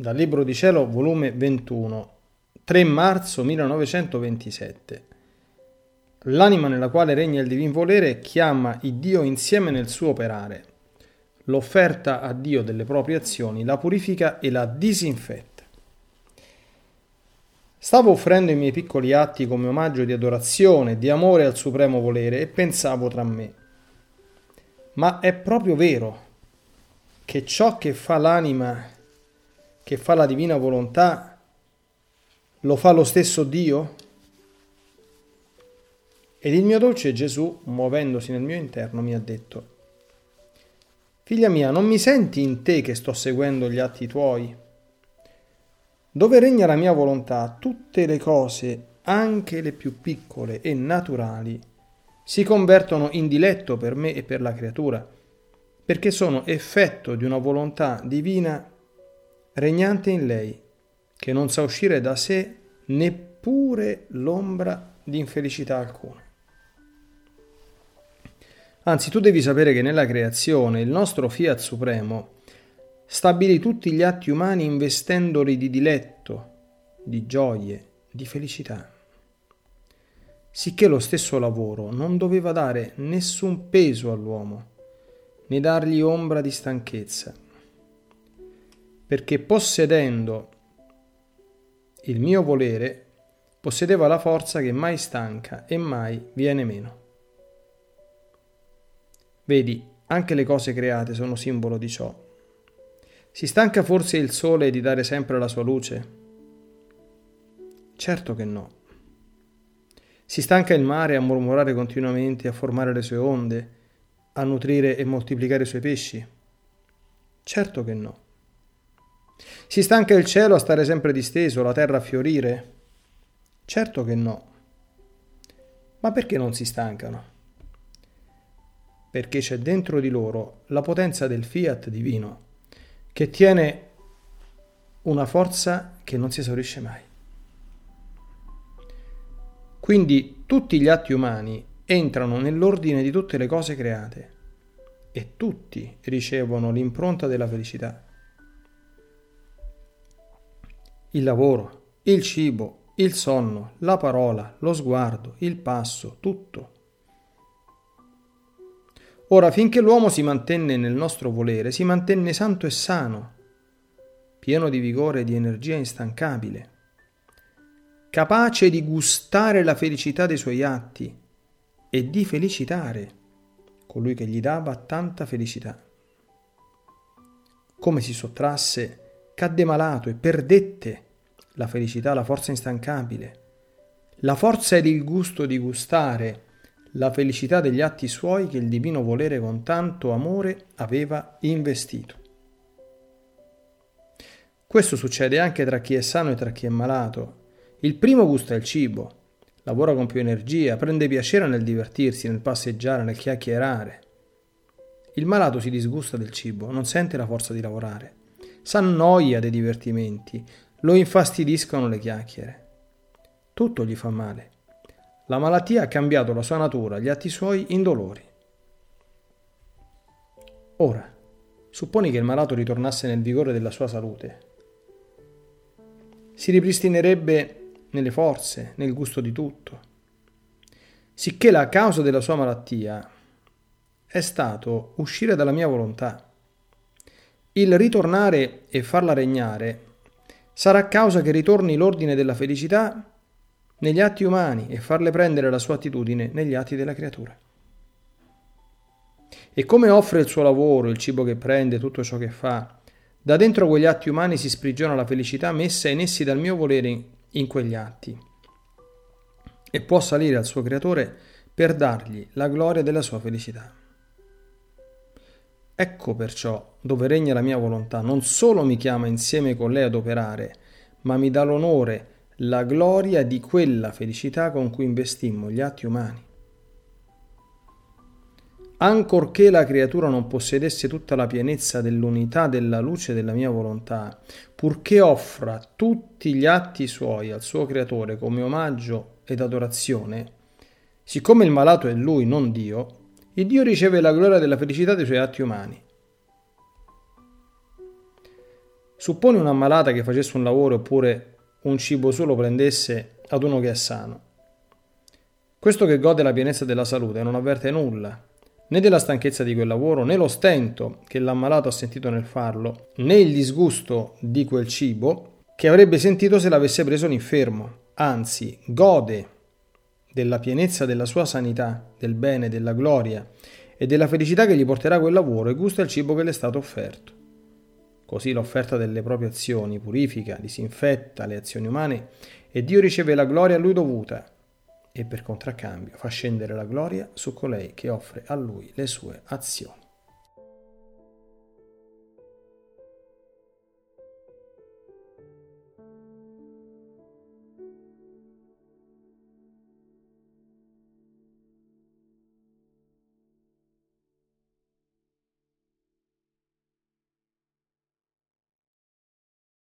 dal Libro di Cielo, volume 21, 3 marzo 1927. L'anima nella quale regna il divin volere chiama il Dio insieme nel suo operare. L'offerta a Dio delle proprie azioni la purifica e la disinfetta. Stavo offrendo i miei piccoli atti come omaggio di adorazione, di amore al supremo volere e pensavo tra me. Ma è proprio vero che ciò che fa l'anima che fa la divina volontà, lo fa lo stesso Dio? Ed il mio dolce Gesù, muovendosi nel mio interno, mi ha detto, Figlia mia, non mi senti in te che sto seguendo gli atti tuoi? Dove regna la mia volontà, tutte le cose, anche le più piccole e naturali, si convertono in diletto per me e per la creatura, perché sono effetto di una volontà divina regnante in lei, che non sa uscire da sé neppure l'ombra di infelicità alcuna. Anzi, tu devi sapere che nella creazione il nostro Fiat Supremo stabilì tutti gli atti umani investendoli di diletto, di gioie, di felicità. Sicché lo stesso lavoro non doveva dare nessun peso all'uomo, né dargli ombra di stanchezza perché possedendo il mio volere, possedeva la forza che mai stanca e mai viene meno. Vedi, anche le cose create sono simbolo di ciò. Si stanca forse il sole di dare sempre la sua luce? Certo che no. Si stanca il mare a mormorare continuamente, a formare le sue onde, a nutrire e moltiplicare i suoi pesci? Certo che no. Si stanca il cielo a stare sempre disteso, la terra a fiorire? Certo che no. Ma perché non si stancano? Perché c'è dentro di loro la potenza del fiat divino, che tiene una forza che non si esaurisce mai. Quindi tutti gli atti umani entrano nell'ordine di tutte le cose create e tutti ricevono l'impronta della felicità il lavoro, il cibo, il sonno, la parola, lo sguardo, il passo, tutto. Ora, finché l'uomo si mantenne nel nostro volere, si mantenne santo e sano, pieno di vigore e di energia instancabile, capace di gustare la felicità dei suoi atti e di felicitare colui che gli dava tanta felicità. Come si sottrasse cadde malato e perdette la felicità, la forza instancabile. La forza ed il gusto di gustare la felicità degli atti suoi che il divino volere con tanto amore aveva investito. Questo succede anche tra chi è sano e tra chi è malato. Il primo gusta il cibo, lavora con più energia, prende piacere nel divertirsi, nel passeggiare, nel chiacchierare. Il malato si disgusta del cibo, non sente la forza di lavorare s'annoia dei divertimenti, lo infastidiscono le chiacchiere. Tutto gli fa male. La malattia ha cambiato la sua natura, gli atti suoi in dolori. Ora, supponi che il malato ritornasse nel vigore della sua salute. Si ripristinerebbe nelle forze, nel gusto di tutto. Sicché la causa della sua malattia è stato uscire dalla mia volontà il ritornare e farla regnare sarà causa che ritorni l'ordine della felicità negli atti umani e farle prendere la sua attitudine negli atti della creatura. E come offre il suo lavoro, il cibo che prende, tutto ciò che fa, da dentro quegli atti umani si sprigiona la felicità messa in essi dal mio volere in quegli atti e può salire al suo creatore per dargli la gloria della sua felicità. Ecco perciò dove regna la mia volontà, non solo mi chiama insieme con lei ad operare, ma mi dà l'onore, la gloria di quella felicità con cui investimmo gli atti umani. Ancorché la creatura non possedesse tutta la pienezza dell'unità della luce della mia volontà, purché offra tutti gli atti suoi al suo creatore come omaggio ed adorazione, siccome il malato è lui, non Dio, il Dio riceve la gloria della felicità dei suoi atti umani. Suppone un ammalato che facesse un lavoro oppure un cibo solo prendesse ad uno che è sano. Questo che gode la pienezza della salute non avverte nulla, né della stanchezza di quel lavoro, né lo stento che l'ammalato ha sentito nel farlo, né il disgusto di quel cibo che avrebbe sentito se l'avesse preso l'infermo. Anzi, gode della pienezza della sua sanità, del bene, della gloria e della felicità che gli porterà quel lavoro e gusta il cibo che le è stato offerto. Così l'offerta delle proprie azioni purifica, disinfetta le azioni umane e Dio riceve la gloria a lui dovuta e per contraccambio fa scendere la gloria su colei che offre a lui le sue azioni.